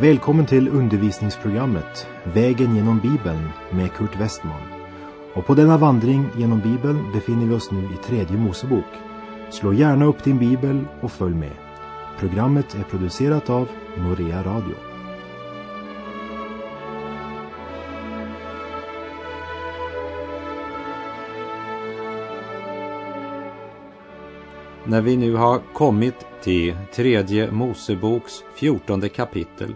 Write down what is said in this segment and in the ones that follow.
Välkommen till undervisningsprogrammet Vägen genom Bibeln med Kurt Westman. Och på denna vandring genom Bibeln befinner vi oss nu i tredje Mosebok. Slå gärna upp din bibel och följ med. Programmet är producerat av Norea Radio. När vi nu har kommit till tredje Moseboks fjortonde kapitel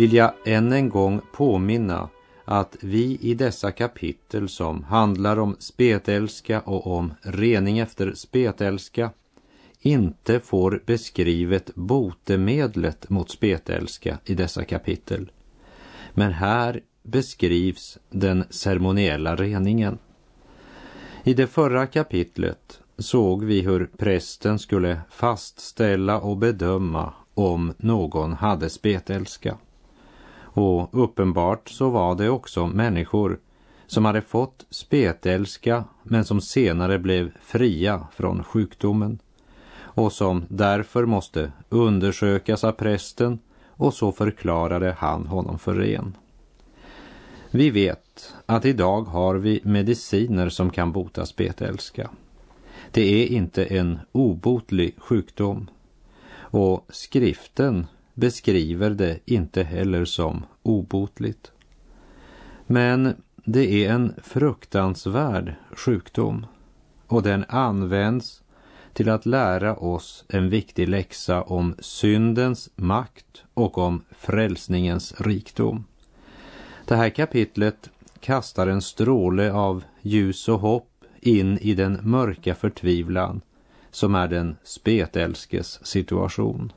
vill jag än en gång påminna att vi i dessa kapitel som handlar om spetälska och om rening efter spetälska inte får beskrivet botemedlet mot spetälska i dessa kapitel. Men här beskrivs den ceremoniella reningen. I det förra kapitlet såg vi hur prästen skulle fastställa och bedöma om någon hade spetälska. Och uppenbart så var det också människor som hade fått spetälska men som senare blev fria från sjukdomen och som därför måste undersökas av prästen och så förklarade han honom för ren. Vi vet att idag har vi mediciner som kan bota spetälska. Det är inte en obotlig sjukdom och skriften beskriver det inte heller som obotligt. Men det är en fruktansvärd sjukdom och den används till att lära oss en viktig läxa om syndens makt och om frälsningens rikdom. Det här kapitlet kastar en stråle av ljus och hopp in i den mörka förtvivlan som är den spetälskes situation.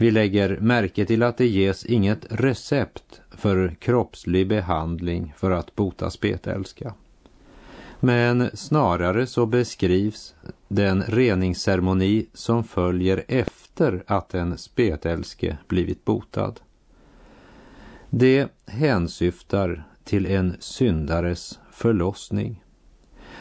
Vi lägger märke till att det ges inget recept för kroppslig behandling för att bota spetälska. Men snarare så beskrivs den reningsceremoni som följer efter att en spetälske blivit botad. Det hänsyftar till en syndares förlossning.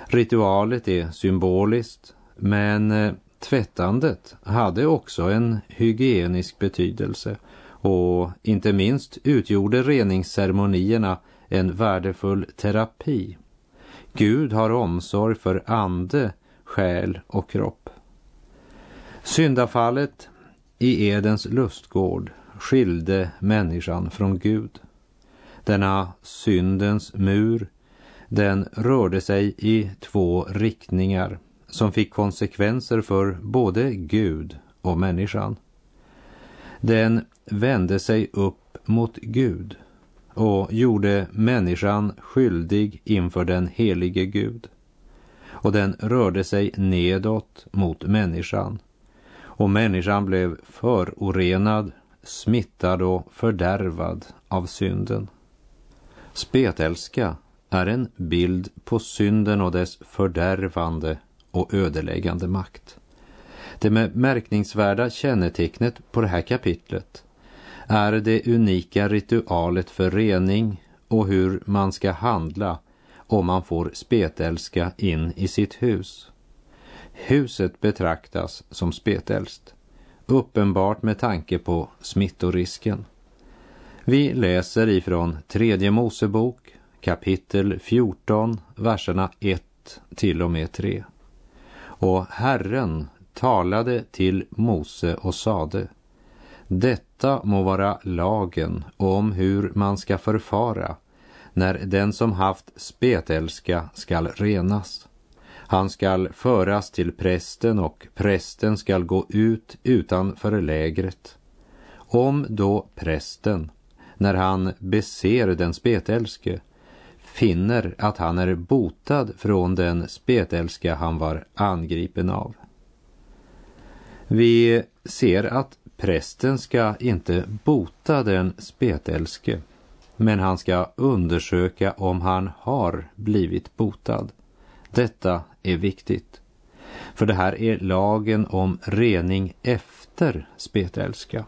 Ritualet är symboliskt, men eh, tvättandet hade också en hygienisk betydelse och inte minst utgjorde reningsceremonierna en värdefull terapi. Gud har omsorg för ande, själ och kropp. Syndafallet i Edens lustgård skilde människan från Gud. Denna syndens mur den rörde sig i två riktningar som fick konsekvenser för både Gud och människan. Den vände sig upp mot Gud och gjorde människan skyldig inför den helige Gud. Och den rörde sig nedåt mot människan. Och människan blev förorenad, smittad och fördärvad av synden. Spetälska är en bild på synden och dess fördärvande och ödeläggande makt. Det märkningsvärda kännetecknet på det här kapitlet är det unika ritualet för rening och hur man ska handla om man får spetälska in i sitt hus. Huset betraktas som spetälskt, uppenbart med tanke på smittorisken. Vi läser ifrån tredje Mosebok kapitel 14, verserna 1 till och med 3. Och Herren talade till Mose och sade Detta må vara lagen om hur man ska förfara när den som haft spetälska skall renas. Han skall föras till prästen och prästen skall gå ut utanför lägret. Om då prästen, när han beser den spetälske, finner att han är botad från den spetälska han var angripen av. Vi ser att prästen ska inte bota den spetälske, men han ska undersöka om han har blivit botad. Detta är viktigt. För det här är lagen om rening efter spetälska.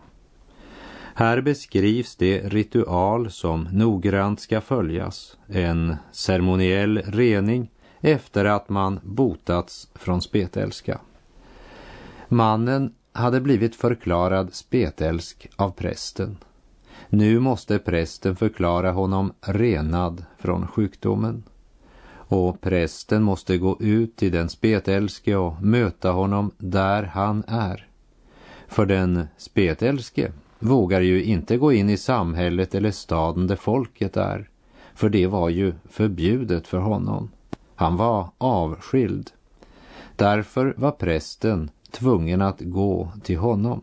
Här beskrivs det ritual som noggrant ska följas, en ceremoniell rening efter att man botats från spetälska. Mannen hade blivit förklarad spetälsk av prästen. Nu måste prästen förklara honom renad från sjukdomen. Och prästen måste gå ut till den spetälske och möta honom där han är. För den spetälske vågar ju inte gå in i samhället eller staden där folket är, för det var ju förbjudet för honom. Han var avskild. Därför var prästen tvungen att gå till honom.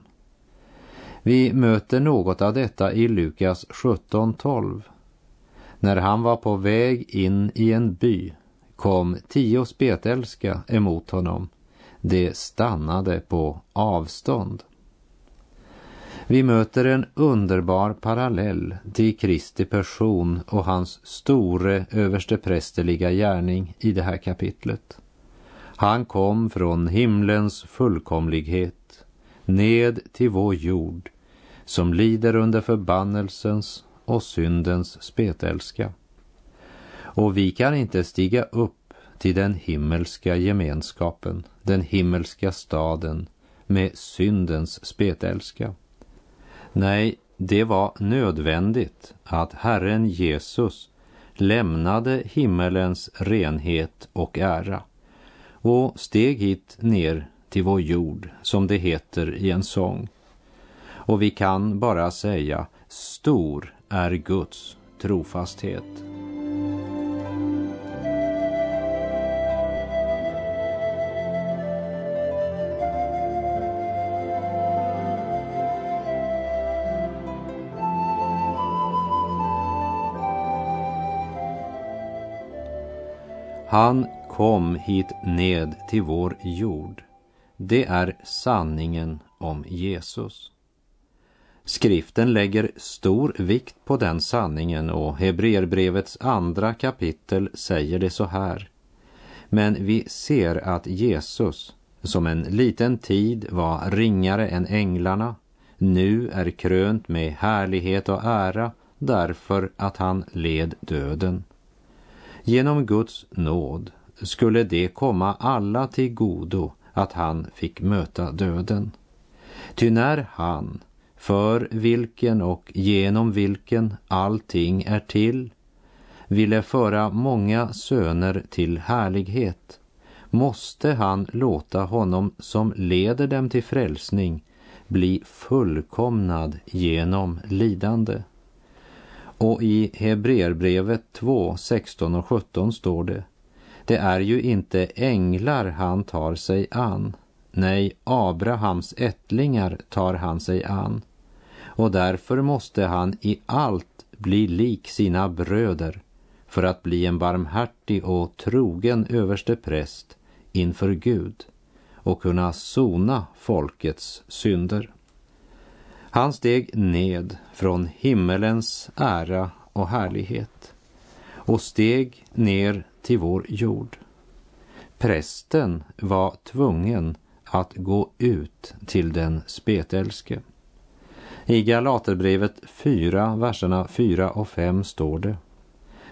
Vi möter något av detta i Lukas 17.12. När han var på väg in i en by kom tio spetälska emot honom. De stannade på avstånd. Vi möter en underbar parallell till Kristi person och hans store översteprästerliga gärning i det här kapitlet. Han kom från himlens fullkomlighet ned till vår jord som lider under förbannelsens och syndens spetälska. Och vi kan inte stiga upp till den himmelska gemenskapen, den himmelska staden med syndens spetälska. Nej, det var nödvändigt att Herren Jesus lämnade himmelens renhet och ära och steg hit ner till vår jord, som det heter i en sång. Och vi kan bara säga, stor är Guds trofasthet. Han kom hit ned till vår jord. Det är sanningen om Jesus. Skriften lägger stor vikt på den sanningen och Hebreerbrevets andra kapitel säger det så här. Men vi ser att Jesus, som en liten tid var ringare än änglarna, nu är krönt med härlighet och ära därför att han led döden. Genom Guds nåd skulle det komma alla till godo att han fick möta döden. Ty när han, för vilken och genom vilken allting är till, ville föra många söner till härlighet, måste han låta honom som leder dem till frälsning bli fullkomnad genom lidande. Och i Hebreerbrevet 2, 16 och 17 står det det är ju inte änglar han tar sig an. Nej, Abrahams ättlingar tar han sig an. Och därför måste han i allt bli lik sina bröder för att bli en barmhärtig och trogen överste präst inför Gud och kunna sona folkets synder. Han steg ned från himmelens ära och härlighet och steg ner till vår jord. Prästen var tvungen att gå ut till den spetälske. I Galaterbrevet 4, verserna 4 och 5 står det.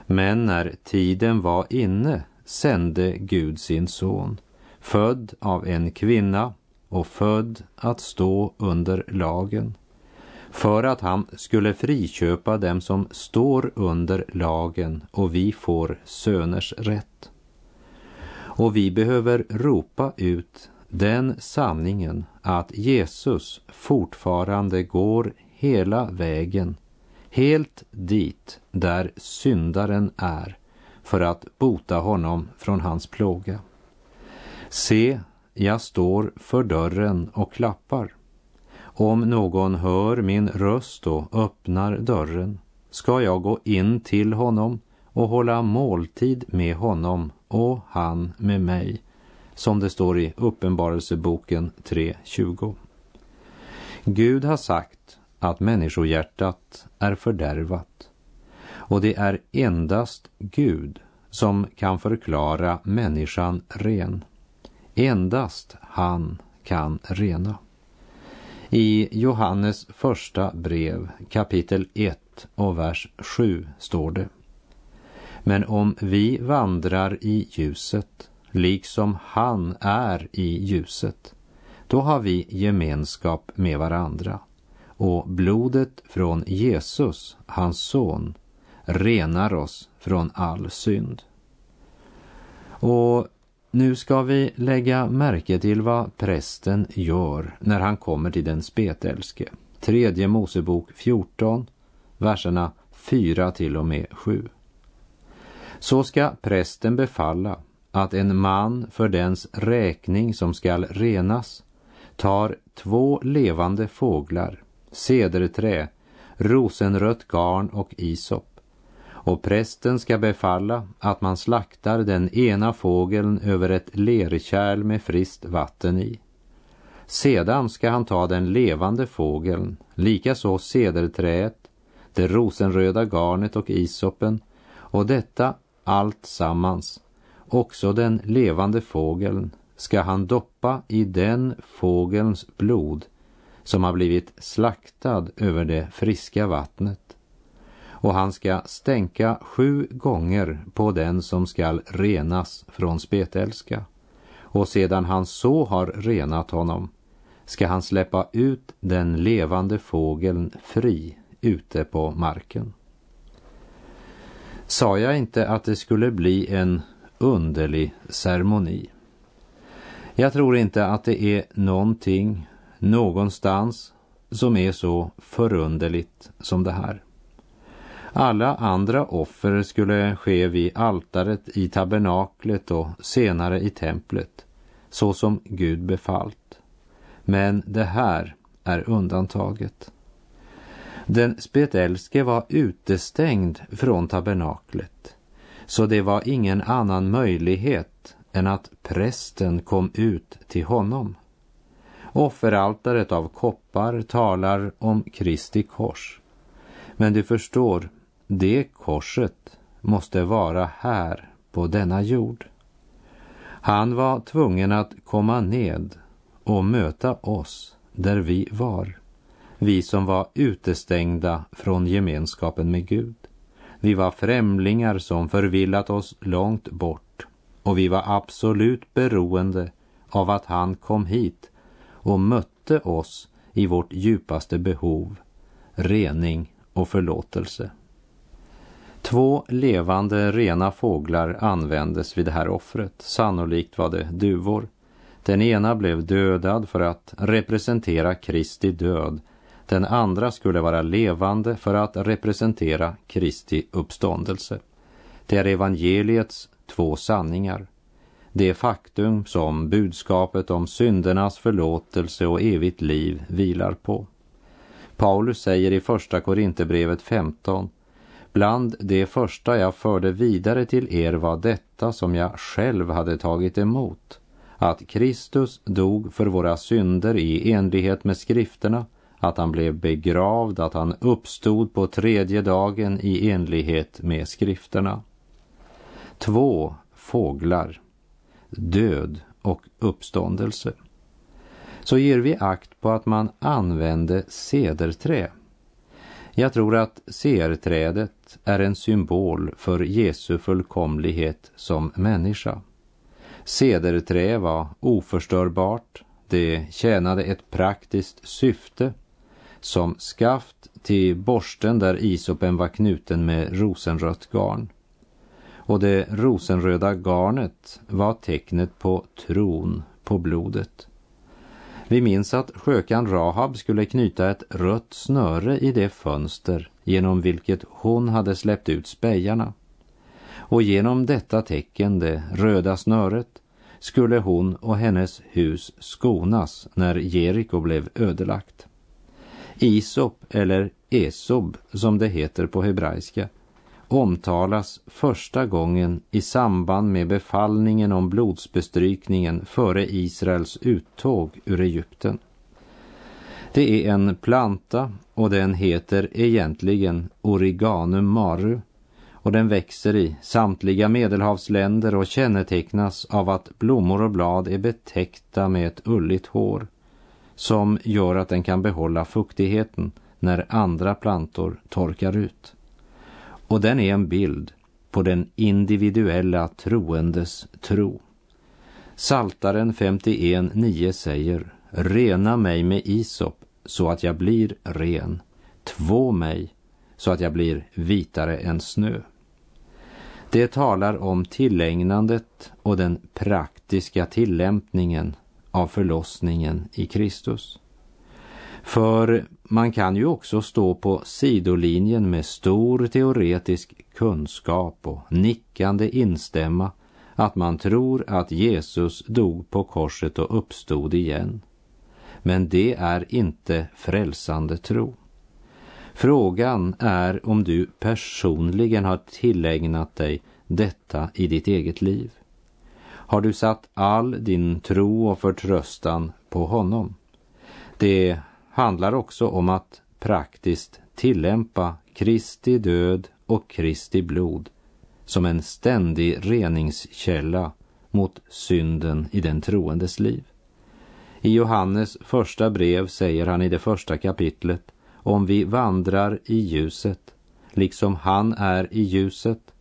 Men när tiden var inne sände Gud sin son, född av en kvinna och född att stå under lagen, för att han skulle friköpa dem som står under lagen och vi får söners rätt. Och vi behöver ropa ut den sanningen att Jesus fortfarande går hela vägen, helt dit där syndaren är, för att bota honom från hans plåga. Se, jag står för dörren och klappar. Om någon hör min röst och öppnar dörren ska jag gå in till honom och hålla måltid med honom och han med mig, som det står i Uppenbarelseboken 3.20. Gud har sagt att människohjärtat är fördärvat och det är endast Gud som kan förklara människan ren. Endast han kan rena. I Johannes första brev kapitel 1 och vers 7 står det. Men om vi vandrar i ljuset, liksom han är i ljuset, då har vi gemenskap med varandra och blodet från Jesus, hans son, renar oss från all synd. Och nu ska vi lägga märke till vad prästen gör när han kommer till den spetälske. Tredje Mosebok 14, verserna 4 till och med 7. Så ska prästen befalla att en man för dens räkning som skall renas tar två levande fåglar, cederträ, rosenrött garn och isop och prästen ska befalla att man slaktar den ena fågeln över ett lerkärl med friskt vatten i. Sedan ska han ta den levande fågeln, likaså sederträet, det rosenröda garnet och isopen och detta allt sammans, också den levande fågeln, ska han doppa i den fågelns blod som har blivit slaktad över det friska vattnet och han ska stänka sju gånger på den som skall renas från spetälska. Och sedan han så har renat honom ska han släppa ut den levande fågeln fri ute på marken. Sa jag inte att det skulle bli en underlig ceremoni? Jag tror inte att det är någonting någonstans som är så förunderligt som det här. Alla andra offer skulle ske vid altaret i tabernaklet och senare i templet, så som Gud befallt. Men det här är undantaget. Den spetälske var utestängd från tabernaklet, så det var ingen annan möjlighet än att prästen kom ut till honom. Offeraltaret av koppar talar om Kristi kors. Men du förstår, det korset måste vara här på denna jord. Han var tvungen att komma ned och möta oss där vi var. Vi som var utestängda från gemenskapen med Gud. Vi var främlingar som förvillat oss långt bort och vi var absolut beroende av att han kom hit och mötte oss i vårt djupaste behov, rening och förlåtelse. Två levande rena fåglar användes vid det här offret. Sannolikt var det duvor. Den ena blev dödad för att representera Kristi död. Den andra skulle vara levande för att representera Kristi uppståndelse. Det är evangeliets två sanningar. Det faktum som budskapet om syndernas förlåtelse och evigt liv vilar på. Paulus säger i Första Korinthierbrevet 15 Bland det första jag förde vidare till er var detta som jag själv hade tagit emot, att Kristus dog för våra synder i enlighet med skrifterna, att han blev begravd, att han uppstod på tredje dagen i enlighet med skrifterna. Två fåglar, död och uppståndelse. Så ger vi akt på att man använde cederträ jag tror att seerträdet är en symbol för Jesu fullkomlighet som människa. Cederträ var oförstörbart, det tjänade ett praktiskt syfte som skaft till borsten där isopen var knuten med rosenrött garn. Och det rosenröda garnet var tecknet på tron på blodet. Vi minns att skökan Rahab skulle knyta ett rött snöre i det fönster genom vilket hon hade släppt ut spejarna. Och genom detta tecken, det röda snöret, skulle hon och hennes hus skonas när Jeriko blev ödelagt. Isop, eller Esob som det heter på hebraiska, omtalas första gången i samband med befallningen om blodsbestrykningen före Israels uttåg ur Egypten. Det är en planta och den heter egentligen Origanum maru och den växer i samtliga medelhavsländer och kännetecknas av att blommor och blad är betäckta med ett ulligt hår som gör att den kan behålla fuktigheten när andra plantor torkar ut och den är en bild på den individuella troendes tro. Saltaren 51.9 säger rena mig med isop så att jag blir ren. Två mig så att jag blir vitare än snö. Det talar om tillägnandet och den praktiska tillämpningen av förlossningen i Kristus. För man kan ju också stå på sidolinjen med stor teoretisk kunskap och nickande instämma att man tror att Jesus dog på korset och uppstod igen. Men det är inte frälsande tro. Frågan är om du personligen har tillägnat dig detta i ditt eget liv. Har du satt all din tro och förtröstan på honom? Det handlar också om att praktiskt tillämpa Kristi död och Kristi blod som en ständig reningskälla mot synden i den troendes liv. I Johannes första brev säger han i det första kapitlet om vi vandrar i ljuset, liksom han är i ljuset,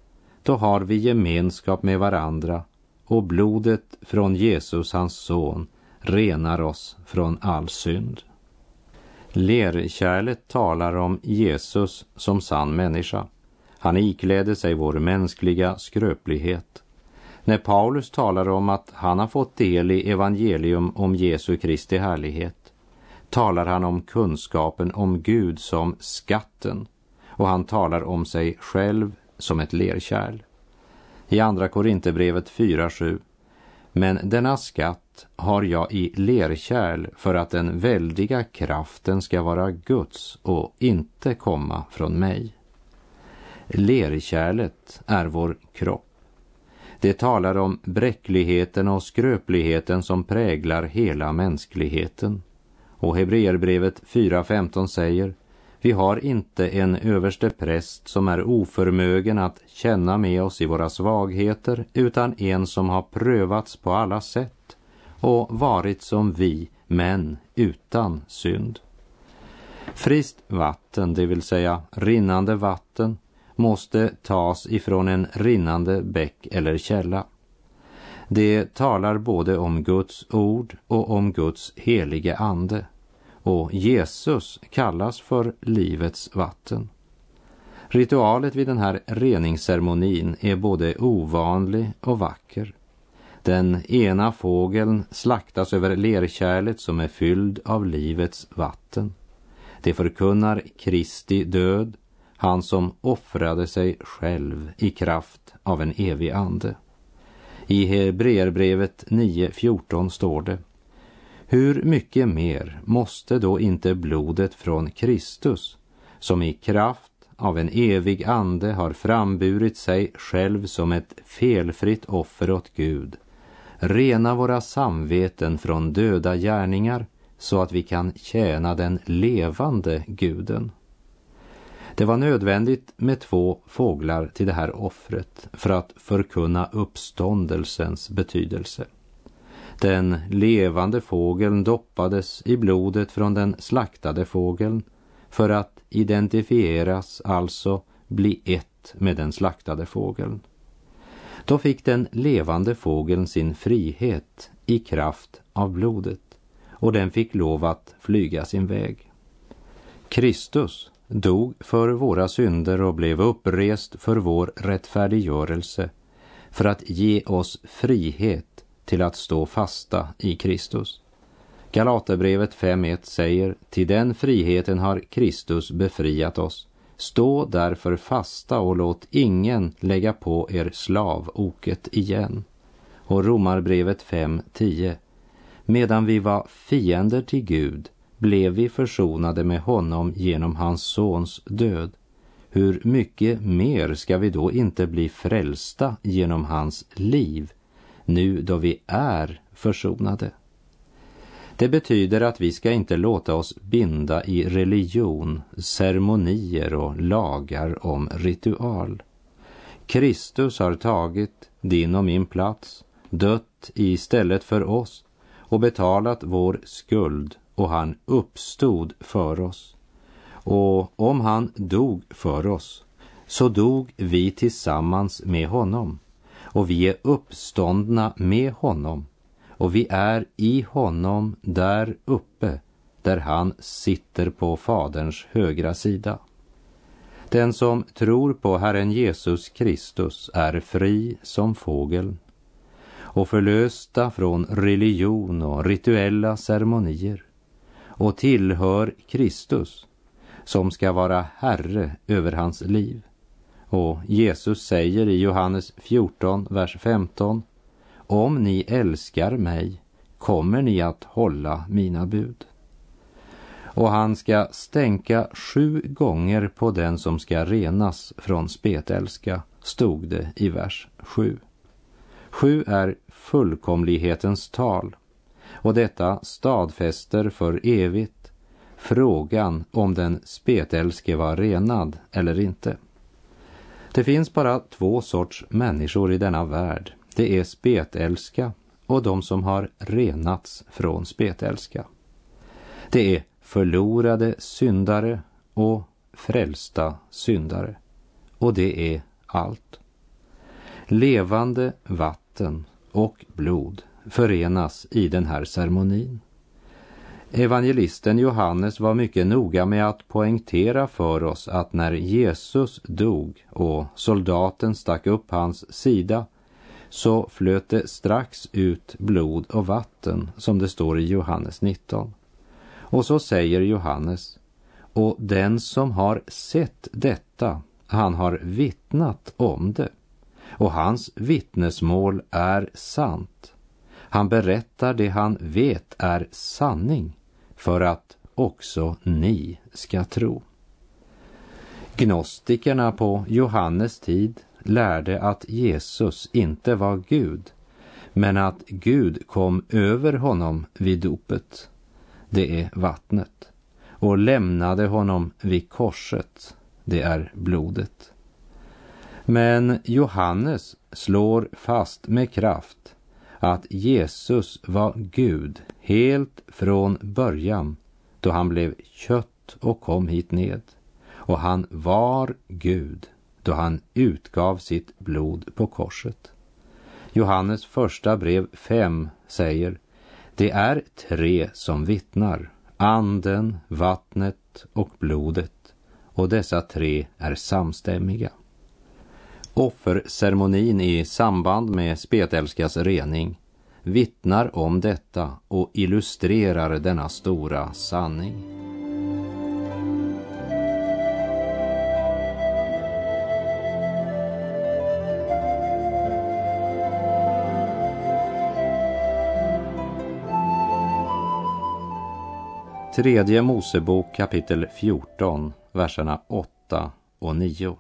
då har vi gemenskap med varandra och blodet från Jesus, hans son, renar oss från all synd. Lerkärlet talar om Jesus som sann människa. Han ikläder sig vår mänskliga skröplighet. När Paulus talar om att han har fått del i evangelium om Jesu Kristi härlighet talar han om kunskapen om Gud som skatten och han talar om sig själv som ett lerkärl. I Andra Korinthierbrevet 4.7 Men denna skatt har jag i lerkärl för att den väldiga kraften ska vara Guds och inte komma från mig. Lerkärlet är vår kropp. Det talar om bräckligheten och skröpligheten som präglar hela mänskligheten. Och Hebreerbrevet 4.15 säger vi har inte en överste präst som är oförmögen att känna med oss i våra svagheter utan en som har prövats på alla sätt och varit som vi, men utan synd. Friskt vatten, det vill säga rinnande vatten, måste tas ifrån en rinnande bäck eller källa. Det talar både om Guds ord och om Guds helige ande. Och Jesus kallas för livets vatten. Ritualet vid den här reningsceremonin är både ovanlig och vacker. Den ena fågeln slaktas över lerkärlet som är fylld av livets vatten. Det förkunnar Kristi död han som offrade sig själv i kraft av en evig ande. I Hebreerbrevet 9.14 står det Hur mycket mer måste då inte blodet från Kristus som i kraft av en evig ande har framburit sig själv som ett felfritt offer åt Gud rena våra samveten från döda gärningar så att vi kan tjäna den levande guden. Det var nödvändigt med två fåglar till det här offret för att förkunna uppståndelsens betydelse. Den levande fågeln doppades i blodet från den slaktade fågeln för att identifieras, alltså bli ett med den slaktade fågeln. Då fick den levande fågeln sin frihet i kraft av blodet och den fick lov att flyga sin väg. Kristus dog för våra synder och blev upprest för vår rättfärdiggörelse för att ge oss frihet till att stå fasta i Kristus. Galaterbrevet 5.1 säger, till den friheten har Kristus befriat oss. Stå därför fasta och låt ingen lägga på er slavoket igen. Och Romarbrevet 5.10. Medan vi var fiender till Gud blev vi försonade med honom genom hans sons död. Hur mycket mer ska vi då inte bli frälsta genom hans liv, nu då vi är försonade? Det betyder att vi ska inte låta oss binda i religion, ceremonier och lagar om ritual. Kristus har tagit din och min plats, dött istället för oss och betalat vår skuld och han uppstod för oss. Och om han dog för oss så dog vi tillsammans med honom och vi är uppståndna med honom och vi är i honom där uppe där han sitter på Faderns högra sida. Den som tror på Herren Jesus Kristus är fri som fågeln och förlösta från religion och rituella ceremonier och tillhör Kristus som ska vara Herre över hans liv. Och Jesus säger i Johannes 14, vers 15 om ni älskar mig kommer ni att hålla mina bud. Och han ska stänka sju gånger på den som ska renas från spetälska, stod det i vers 7. Sju är fullkomlighetens tal och detta stadfäster för evigt frågan om den spetälske var renad eller inte. Det finns bara två sorts människor i denna värld. Det är spetälska och de som har renats från spetälska. Det är förlorade syndare och frälsta syndare. Och det är allt. Levande vatten och blod förenas i den här ceremonin. Evangelisten Johannes var mycket noga med att poängtera för oss att när Jesus dog och soldaten stack upp hans sida så flöt det strax ut blod och vatten som det står i Johannes 19. Och så säger Johannes, och den som har sett detta, han har vittnat om det och hans vittnesmål är sant. Han berättar det han vet är sanning för att också ni ska tro. Gnostikerna på Johannes tid lärde att Jesus inte var Gud, men att Gud kom över honom vid dopet, det är vattnet, och lämnade honom vid korset, det är blodet. Men Johannes slår fast med kraft att Jesus var Gud helt från början då han blev kött och kom hit ned. Och han var Gud då han utgav sitt blod på korset. Johannes första brev 5 säger Det är tre som vittnar, anden, vattnet och blodet och dessa tre är samstämmiga. Offerceremonin i samband med spetälskas rening vittnar om detta och illustrerar denna stora sanning. Tredje Mosebok kapitel 14, verserna 8 och 9.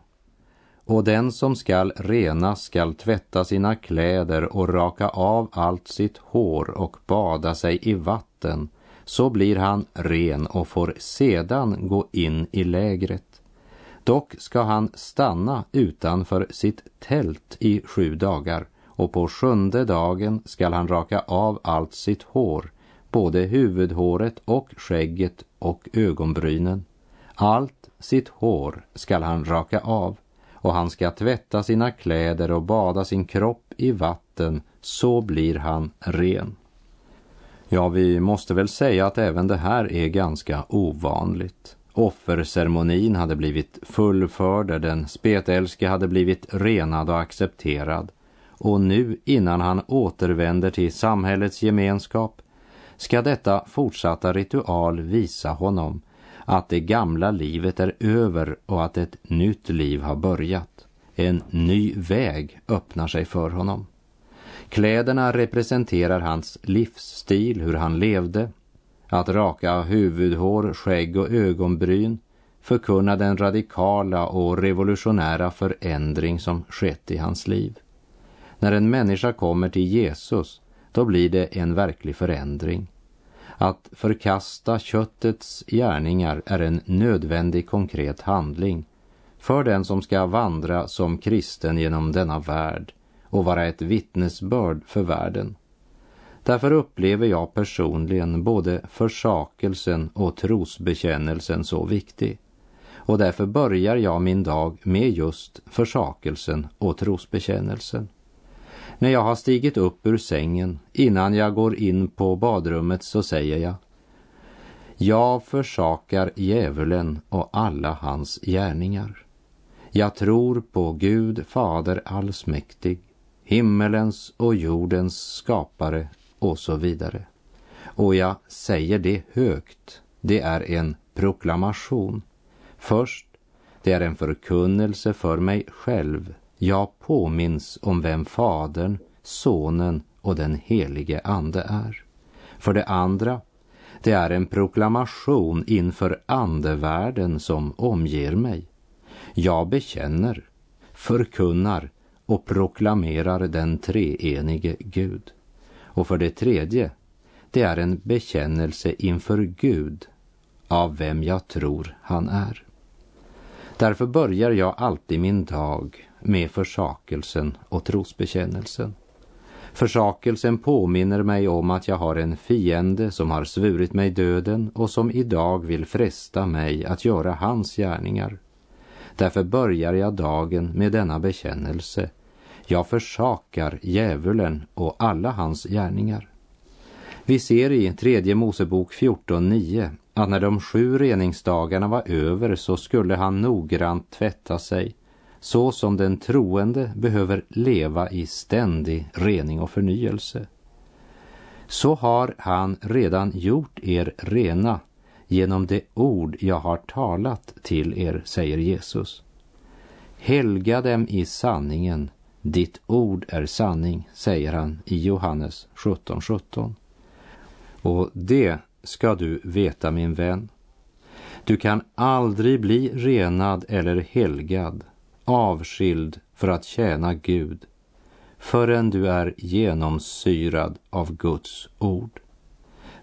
Och den som skall rena skall tvätta sina kläder och raka av allt sitt hår och bada sig i vatten, så blir han ren och får sedan gå in i lägret. Dock ska han stanna utanför sitt tält i sju dagar och på sjunde dagen skall han raka av allt sitt hår, både huvudhåret och skägget och ögonbrynen. Allt sitt hår skall han raka av och han ska tvätta sina kläder och bada sin kropp i vatten, så blir han ren. Ja, vi måste väl säga att även det här är ganska ovanligt. Offerceremonin hade blivit fullförd, där den spetälske hade blivit renad och accepterad. Och nu, innan han återvänder till samhällets gemenskap, ska detta fortsatta ritual visa honom att det gamla livet är över och att ett nytt liv har börjat. En ny väg öppnar sig för honom. Kläderna representerar hans livsstil, hur han levde. Att raka huvudhår, skägg och ögonbryn förkunnar den radikala och revolutionära förändring som skett i hans liv. När en människa kommer till Jesus, då blir det en verklig förändring. Att förkasta köttets gärningar är en nödvändig konkret handling för den som ska vandra som kristen genom denna värld och vara ett vittnesbörd för världen. Därför upplever jag personligen både försakelsen och trosbekännelsen så viktig. Och därför börjar jag min dag med just försakelsen och trosbekännelsen. När jag har stigit upp ur sängen, innan jag går in på badrummet, så säger jag Jag försakar djävulen och alla hans gärningar. Jag tror på Gud Fader allsmäktig, himmelens och jordens skapare och så vidare. Och jag säger det högt. Det är en proklamation. Först, det är en förkunnelse för mig själv. Jag påminns om vem Fadern, Sonen och den helige Ande är. För det andra, det är en proklamation inför andevärlden som omger mig. Jag bekänner, förkunnar och proklamerar den treenige Gud. Och för det tredje, det är en bekännelse inför Gud av vem jag tror han är. Därför börjar jag alltid min dag med försakelsen och trosbekännelsen. Försakelsen påminner mig om att jag har en fiende som har svurit mig döden och som idag vill fresta mig att göra hans gärningar. Därför börjar jag dagen med denna bekännelse. Jag försakar djävulen och alla hans gärningar. Vi ser i tredje Mosebok 14.9 att när de sju reningsdagarna var över så skulle han noggrant tvätta sig så som den troende behöver leva i ständig rening och förnyelse. Så har han redan gjort er rena genom det ord jag har talat till er, säger Jesus. Helga dem i sanningen, ditt ord är sanning, säger han i Johannes 17.17. 17. Och det ska du veta min vän. Du kan aldrig bli renad eller helgad, avskild för att tjäna Gud förrän du är genomsyrad av Guds ord.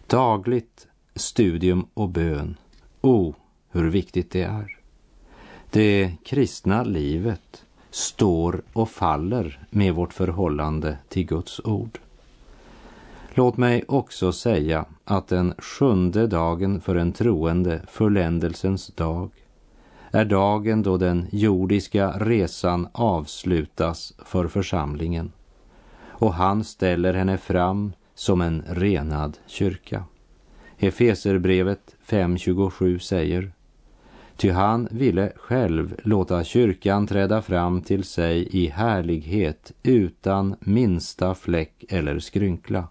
Dagligt studium och bön. O, oh, hur viktigt det är. Det kristna livet står och faller med vårt förhållande till Guds ord. Låt mig också säga att den sjunde dagen för en troende, förländelsens dag, är dagen då den jordiska resan avslutas för församlingen och han ställer henne fram som en renad kyrka. Efeserbrevet 5.27 säger Ty han ville själv låta kyrkan träda fram till sig i härlighet utan minsta fläck eller skrynkla.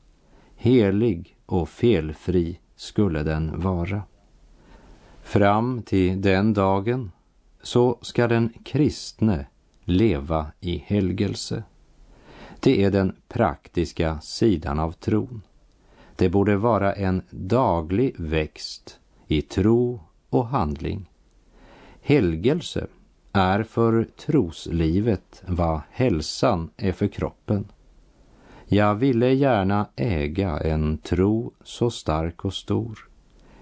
Helig och felfri skulle den vara. Fram till den dagen så ska den kristne leva i helgelse. Det är den praktiska sidan av tron. Det borde vara en daglig växt i tro och handling. Helgelse är för troslivet vad hälsan är för kroppen. Jag ville gärna äga en tro så stark och stor.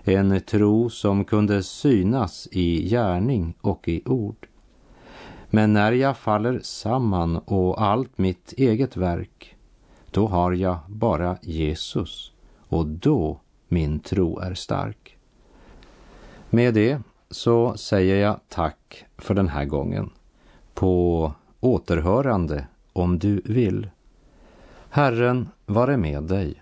En tro som kunde synas i gärning och i ord. Men när jag faller samman och allt mitt eget verk, då har jag bara Jesus och då min tro är stark. Med det så säger jag tack för den här gången. På återhörande om du vill. Herren vare med dig.